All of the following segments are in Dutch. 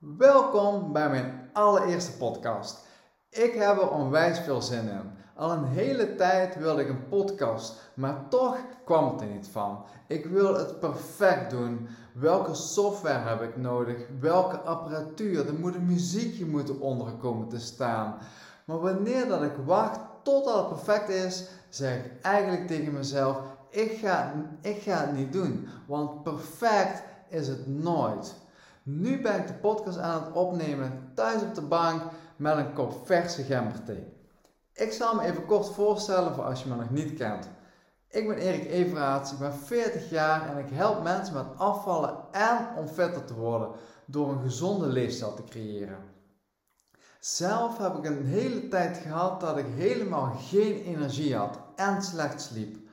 Welkom bij mijn allereerste podcast. Ik heb er onwijs veel zin in. Al een hele tijd wilde ik een podcast, maar toch kwam het er niet van. Ik wil het perfect doen. Welke software heb ik nodig? Welke apparatuur? Er moet een muziekje moeten onder komen te staan. Maar wanneer dat ik wacht totdat het perfect is, zeg ik eigenlijk tegen mezelf: ik ga, ik ga het niet doen. Want perfect is het nooit. Nu ben ik de podcast aan het opnemen thuis op de bank met een kop verse gemberthee. Ik zal me even kort voorstellen voor als je me nog niet kent. Ik ben Erik Everaerts, ik ben 40 jaar en ik help mensen met afvallen en om fitter te worden door een gezonde leefstijl te creëren. Zelf heb ik een hele tijd gehad dat ik helemaal geen energie had en slecht sliep.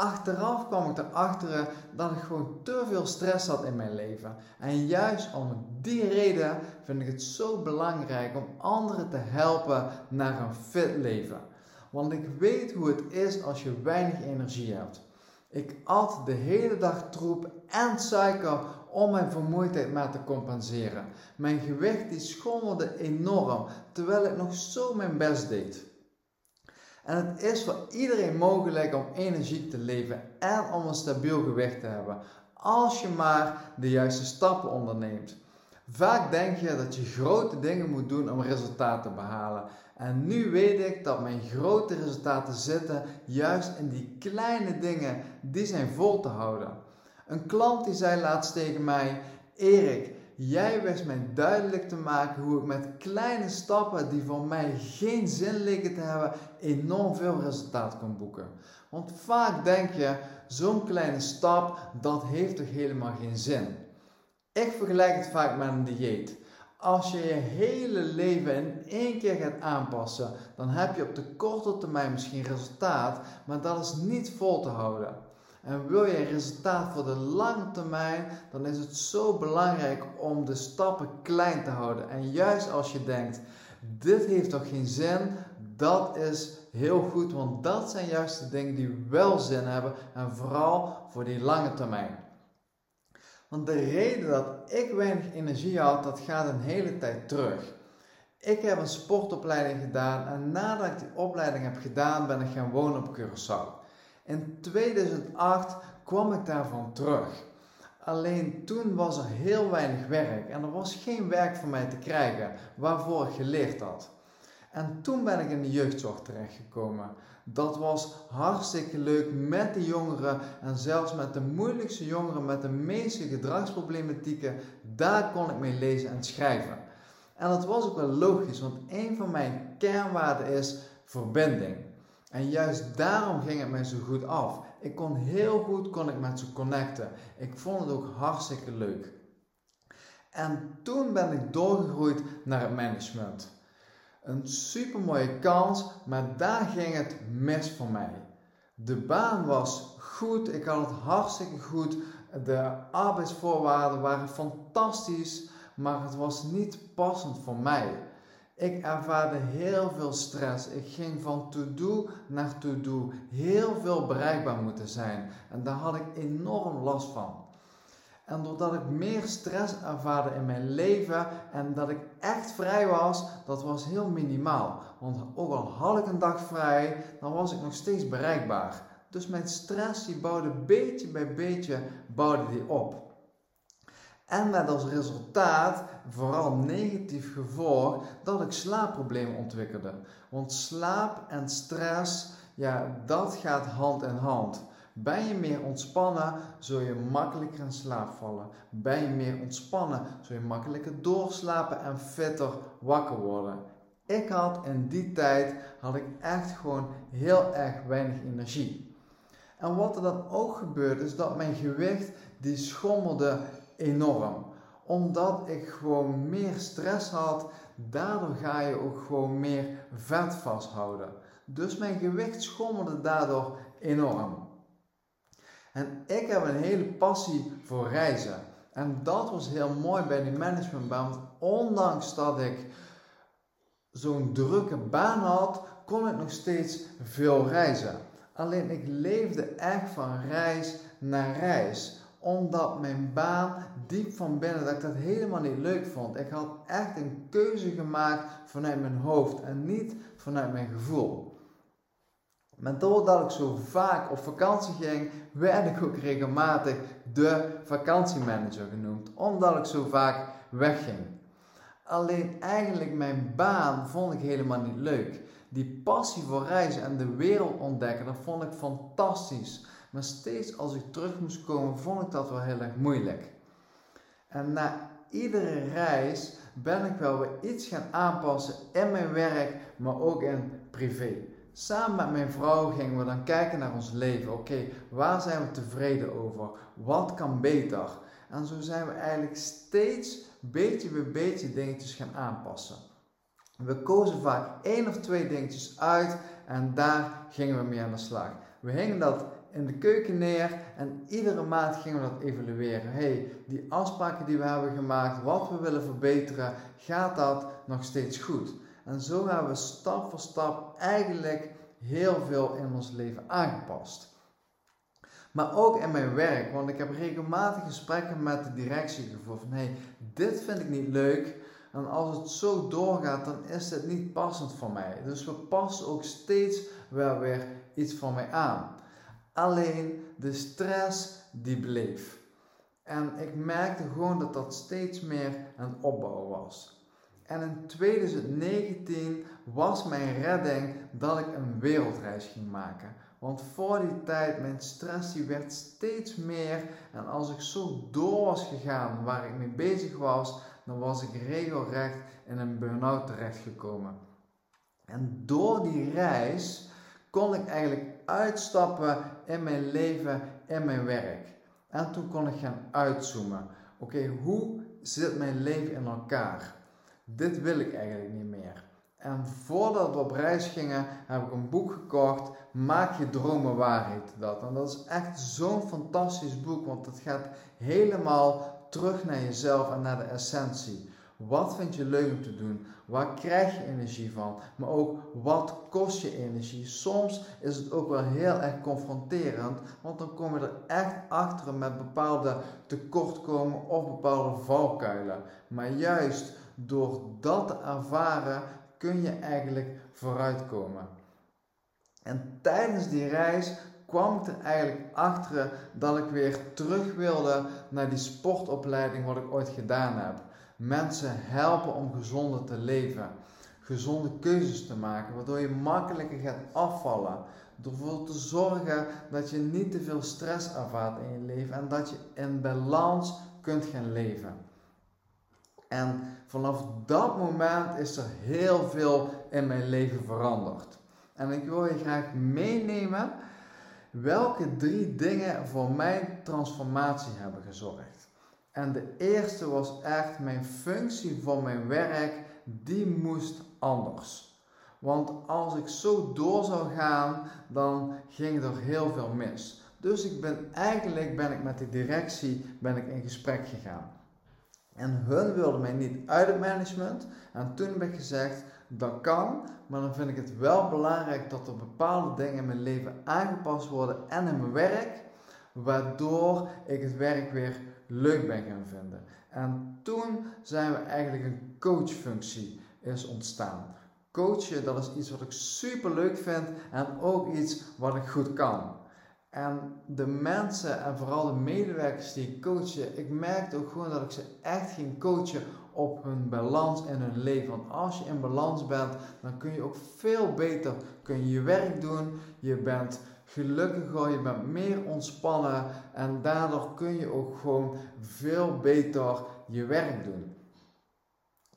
Achteraf kwam ik erachter dat ik gewoon te veel stress had in mijn leven. En juist om die reden vind ik het zo belangrijk om anderen te helpen naar een fit leven. Want ik weet hoe het is als je weinig energie hebt. Ik at de hele dag troep en suiker om mijn vermoeidheid maar te compenseren. Mijn gewicht die schommelde enorm, terwijl ik nog zo mijn best deed. En het is voor iedereen mogelijk om energiek te leven en om een stabiel gewicht te hebben, als je maar de juiste stappen onderneemt. Vaak denk je dat je grote dingen moet doen om resultaten te behalen. En nu weet ik dat mijn grote resultaten zitten juist in die kleine dingen die zijn vol te houden. Een klant die zei laatst tegen mij: Erik, Jij wist mij duidelijk te maken hoe ik met kleine stappen die voor mij geen zin liggen te hebben, enorm veel resultaat kan boeken. Want vaak denk je, zo'n kleine stap, dat heeft toch helemaal geen zin. Ik vergelijk het vaak met een dieet. Als je je hele leven in één keer gaat aanpassen, dan heb je op de korte termijn misschien resultaat, maar dat is niet vol te houden. En wil je resultaat voor de lange termijn, dan is het zo belangrijk om de stappen klein te houden. En juist als je denkt, dit heeft toch geen zin, dat is heel goed, want dat zijn juist de dingen die wel zin hebben en vooral voor die lange termijn. Want de reden dat ik weinig energie had, dat gaat een hele tijd terug. Ik heb een sportopleiding gedaan en nadat ik die opleiding heb gedaan, ben ik gaan wonen op Curaçao. In 2008 kwam ik daarvan terug. Alleen toen was er heel weinig werk en er was geen werk voor mij te krijgen waarvoor ik geleerd had. En toen ben ik in de jeugdzorg terechtgekomen. Dat was hartstikke leuk met de jongeren en zelfs met de moeilijkste jongeren met de meeste gedragsproblematieken. Daar kon ik mee lezen en schrijven. En dat was ook wel logisch, want een van mijn kernwaarden is verbinding. En juist daarom ging het mij zo goed af. Ik kon heel goed kon ik met ze connecten. Ik vond het ook hartstikke leuk. En toen ben ik doorgegroeid naar het management. Een super mooie kans, maar daar ging het mis voor mij. De baan was goed, ik had het hartstikke goed. De arbeidsvoorwaarden waren fantastisch, maar het was niet passend voor mij. Ik ervaarde heel veel stress. Ik ging van to-do naar to-do. Heel veel bereikbaar moeten zijn. En daar had ik enorm last van. En doordat ik meer stress ervaarde in mijn leven en dat ik echt vrij was, dat was heel minimaal. Want ook al had ik een dag vrij, dan was ik nog steeds bereikbaar. Dus mijn stress die bouwde beetje bij beetje bouwde die op. En met als resultaat, vooral negatief gevolg, dat ik slaapproblemen ontwikkelde. Want slaap en stress, ja, dat gaat hand in hand. Ben je meer ontspannen, zul je makkelijker in slaap vallen. Ben je meer ontspannen, zul je makkelijker doorslapen en fitter wakker worden. Ik had in die tijd had ik echt gewoon heel erg weinig energie. En wat er dan ook gebeurde, is dat mijn gewicht die schommelde enorm. Omdat ik gewoon meer stress had, daardoor ga je ook gewoon meer vet vasthouden. Dus mijn gewicht schommelde daardoor enorm. En ik heb een hele passie voor reizen. En dat was heel mooi bij die managementbaan. Ondanks dat ik zo'n drukke baan had, kon ik nog steeds veel reizen. Alleen ik leefde echt van reis naar reis omdat mijn baan diep van binnen, dat ik dat helemaal niet leuk vond. Ik had echt een keuze gemaakt vanuit mijn hoofd en niet vanuit mijn gevoel. Maar doordat ik zo vaak op vakantie ging, werd ik ook regelmatig de vakantiemanager genoemd, omdat ik zo vaak wegging. Alleen eigenlijk mijn baan vond ik helemaal niet leuk. Die passie voor reizen en de wereld ontdekken, dat vond ik fantastisch. Maar steeds als ik terug moest komen, vond ik dat wel heel erg moeilijk. En na iedere reis ben ik wel weer iets gaan aanpassen in mijn werk, maar ook in privé. Samen met mijn vrouw gingen we dan kijken naar ons leven. Oké, waar zijn we tevreden over? Wat kan beter? En zo zijn we eigenlijk steeds beetje bij beetje dingetjes gaan aanpassen. We kozen vaak één of twee dingetjes uit en daar gingen we mee aan de slag. We hingen dat in de keuken neer en iedere maand gingen we dat evalueren. hey, die afspraken die we hebben gemaakt, wat we willen verbeteren, gaat dat nog steeds goed? En zo hebben we stap voor stap eigenlijk heel veel in ons leven aangepast. Maar ook in mijn werk, want ik heb regelmatig gesprekken met de directie gevoerd van hey, dit vind ik niet leuk. En als het zo doorgaat, dan is dit niet passend voor mij. Dus we passen ook steeds wel weer iets voor mij aan. Alleen de stress die bleef. En ik merkte gewoon dat dat steeds meer een opbouw was. En in 2019 was mijn redding dat ik een wereldreis ging maken. Want voor die tijd, mijn stress die werd steeds meer. En als ik zo door was gegaan waar ik mee bezig was, dan was ik regelrecht in een burn-out terechtgekomen. En door die reis kon ik eigenlijk uitstappen in mijn leven, in mijn werk. En toen kon ik gaan uitzoomen. Oké, hoe zit mijn leven in elkaar? Dit wil ik eigenlijk niet meer. En voordat we op reis gingen, heb ik een boek gekocht. Maak je dromen waarheid dat. En dat is echt zo'n fantastisch boek, want het gaat helemaal terug naar jezelf en naar de essentie. Wat vind je leuk om te doen? Waar krijg je energie van? Maar ook wat kost je energie? Soms is het ook wel heel erg confronterend, want dan kom je er echt achter met bepaalde tekortkomen of bepaalde valkuilen. Maar juist door dat te ervaren kun je eigenlijk vooruitkomen. En tijdens die reis kwam ik er eigenlijk achter dat ik weer terug wilde naar die sportopleiding wat ik ooit gedaan heb. Mensen helpen om gezonder te leven, gezonde keuzes te maken, waardoor je makkelijker gaat afvallen. Door ervoor te zorgen dat je niet te veel stress ervaart in je leven en dat je in balans kunt gaan leven. En vanaf dat moment is er heel veel in mijn leven veranderd. En ik wil je graag meenemen welke drie dingen voor mijn transformatie hebben gezorgd. En de eerste was echt mijn functie van mijn werk, die moest anders. Want als ik zo door zou gaan, dan ging er heel veel mis. Dus ik ben eigenlijk ben ik met de directie ben ik in gesprek gegaan. En hun wilden mij niet uit het management. En toen heb ik gezegd, dat kan, maar dan vind ik het wel belangrijk dat er bepaalde dingen in mijn leven aangepast worden en in mijn werk, waardoor ik het werk weer leuk ben gaan vinden. En toen zijn we eigenlijk een coachfunctie is ontstaan. Coachen, dat is iets wat ik super leuk vind en ook iets wat ik goed kan. En de mensen en vooral de medewerkers die ik ik merkte ook gewoon dat ik ze echt ging coachen op hun balans in hun leven. Want als je in balans bent, dan kun je ook veel beter kun je, je werk doen. Je bent gelukkiger, je bent meer ontspannen en daardoor kun je ook gewoon veel beter je werk doen.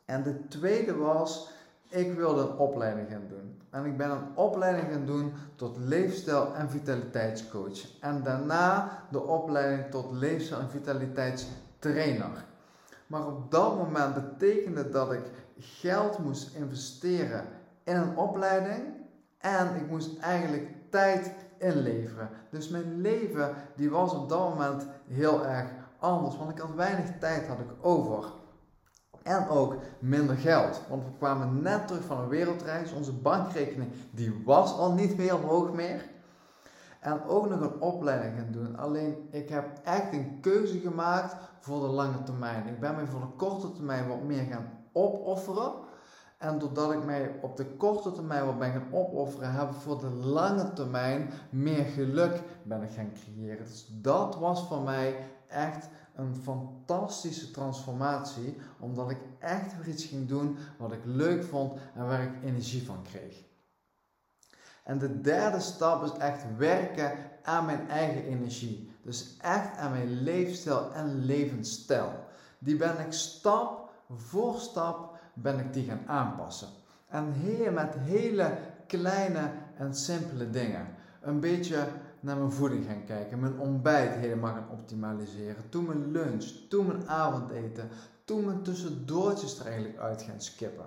En de tweede was, ik wilde een opleiding gaan doen. En ik ben een opleiding gaan doen tot leefstijl- en vitaliteitscoach. En daarna de opleiding tot leefstijl- en vitaliteitstrainer. Maar op dat moment betekende dat ik geld moest investeren in een opleiding. En ik moest eigenlijk tijd inleveren. Dus mijn leven die was op dat moment heel erg anders. Want ik had weinig tijd had ik over. En ook minder geld. Want we kwamen net terug van een wereldreis. Onze bankrekening die was al niet heel hoog meer. En ook nog een opleiding gaan doen. Alleen ik heb echt een keuze gemaakt voor de lange termijn. Ik ben mij voor de korte termijn wat meer gaan opofferen. En doordat ik mij op de korte termijn wat ben gaan opofferen, heb ik voor de lange termijn meer geluk ben ik gaan creëren. Dus dat was voor mij echt een fantastische transformatie, omdat ik echt weer iets ging doen wat ik leuk vond en waar ik energie van kreeg. En de derde stap is echt werken aan mijn eigen energie. Dus echt aan mijn leefstijl en levensstijl. Die ben ik stap voor stap ben ik die gaan aanpassen. En heel, met hele kleine en simpele dingen. Een beetje naar mijn voeding gaan kijken, mijn ontbijt helemaal gaan optimaliseren, toen mijn lunch, toen mijn avondeten, toen mijn tussendoortjes er eigenlijk uit gaan skippen.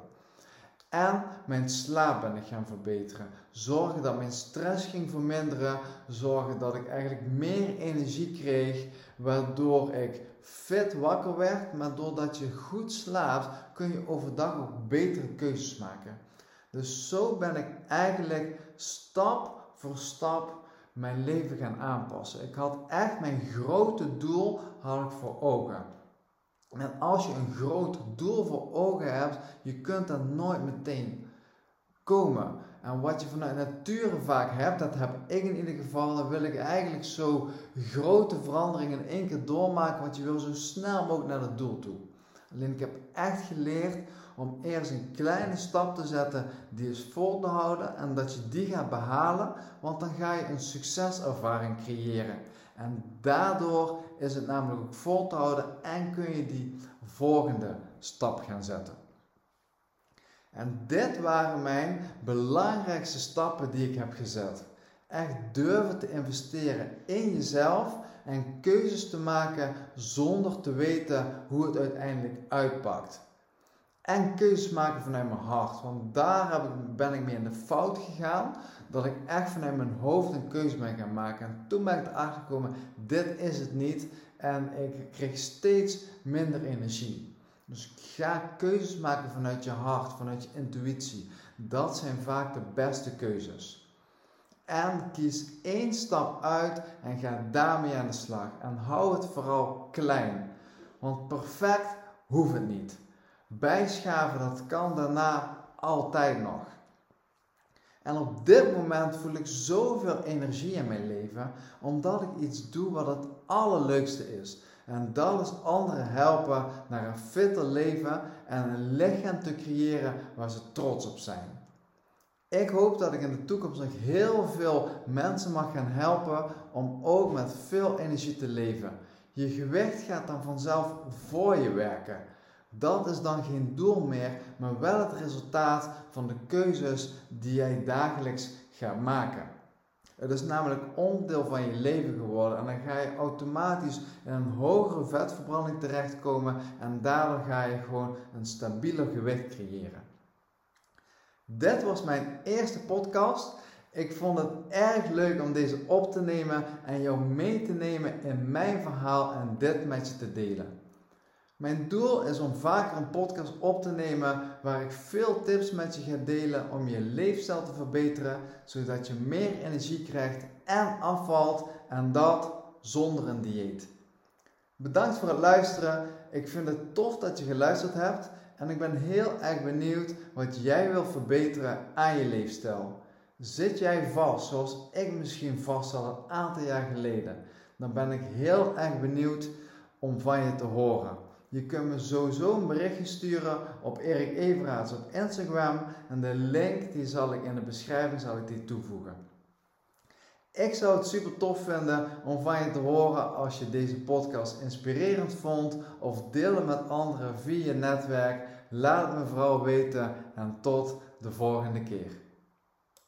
En mijn slaap ben ik gaan verbeteren. Zorgen dat mijn stress ging verminderen. Zorgen dat ik eigenlijk meer energie kreeg. Waardoor ik fit wakker werd. Maar doordat je goed slaapt, kun je overdag ook betere keuzes maken. Dus zo ben ik eigenlijk stap voor stap mijn leven gaan aanpassen. Ik had echt mijn grote doel voor ogen. En als je een groot doel voor ogen hebt, je kunt dat nooit meteen komen. En wat je vanuit nature vaak hebt, dat heb ik in ieder geval, dan wil ik eigenlijk zo grote veranderingen in één keer doormaken, want je wil zo snel mogelijk naar het doel toe. Alleen ik heb echt geleerd om eerst een kleine stap te zetten die is vol te houden en dat je die gaat behalen, want dan ga je een succeservaring creëren. En daardoor is het namelijk ook vol te houden en kun je die volgende stap gaan zetten. En dit waren mijn belangrijkste stappen die ik heb gezet. Echt durven te investeren in jezelf en keuzes te maken zonder te weten hoe het uiteindelijk uitpakt. En keuzes maken vanuit mijn hart. Want daar heb ik, ben ik mee in de fout gegaan. Dat ik echt vanuit mijn hoofd een keuze ben gaan maken. En toen ben ik erachter gekomen, dit is het niet. En ik kreeg steeds minder energie. Dus ga keuzes maken vanuit je hart, vanuit je intuïtie. Dat zijn vaak de beste keuzes. En kies één stap uit en ga daarmee aan de slag. En hou het vooral klein. Want perfect hoeft het niet. Bijschaven, dat kan daarna altijd nog. En op dit moment voel ik zoveel energie in mijn leven, omdat ik iets doe wat het allerleukste is. En dat is anderen helpen naar een fitter leven en een lichaam te creëren waar ze trots op zijn. Ik hoop dat ik in de toekomst nog heel veel mensen mag gaan helpen om ook met veel energie te leven. Je gewicht gaat dan vanzelf voor je werken. Dat is dan geen doel meer, maar wel het resultaat van de keuzes die jij dagelijks gaat maken. Het is namelijk onderdeel van je leven geworden en dan ga je automatisch in een hogere vetverbranding terechtkomen en daardoor ga je gewoon een stabieler gewicht creëren. Dit was mijn eerste podcast. Ik vond het erg leuk om deze op te nemen en jou mee te nemen in mijn verhaal en dit met je te delen. Mijn doel is om vaker een podcast op te nemen waar ik veel tips met je ga delen om je leefstijl te verbeteren, zodat je meer energie krijgt en afvalt en dat zonder een dieet. Bedankt voor het luisteren. Ik vind het tof dat je geluisterd hebt en ik ben heel erg benieuwd wat jij wil verbeteren aan je leefstijl. Zit jij vast zoals ik misschien vast zat een aantal jaar geleden? Dan ben ik heel erg benieuwd om van je te horen. Je kunt me sowieso een berichtje sturen op Erik Everaerts op Instagram en de link die zal ik in de beschrijving zal ik die toevoegen. Ik zou het super tof vinden om van je te horen als je deze podcast inspirerend vond of deel met anderen via je netwerk. Laat het me vooral weten en tot de volgende keer.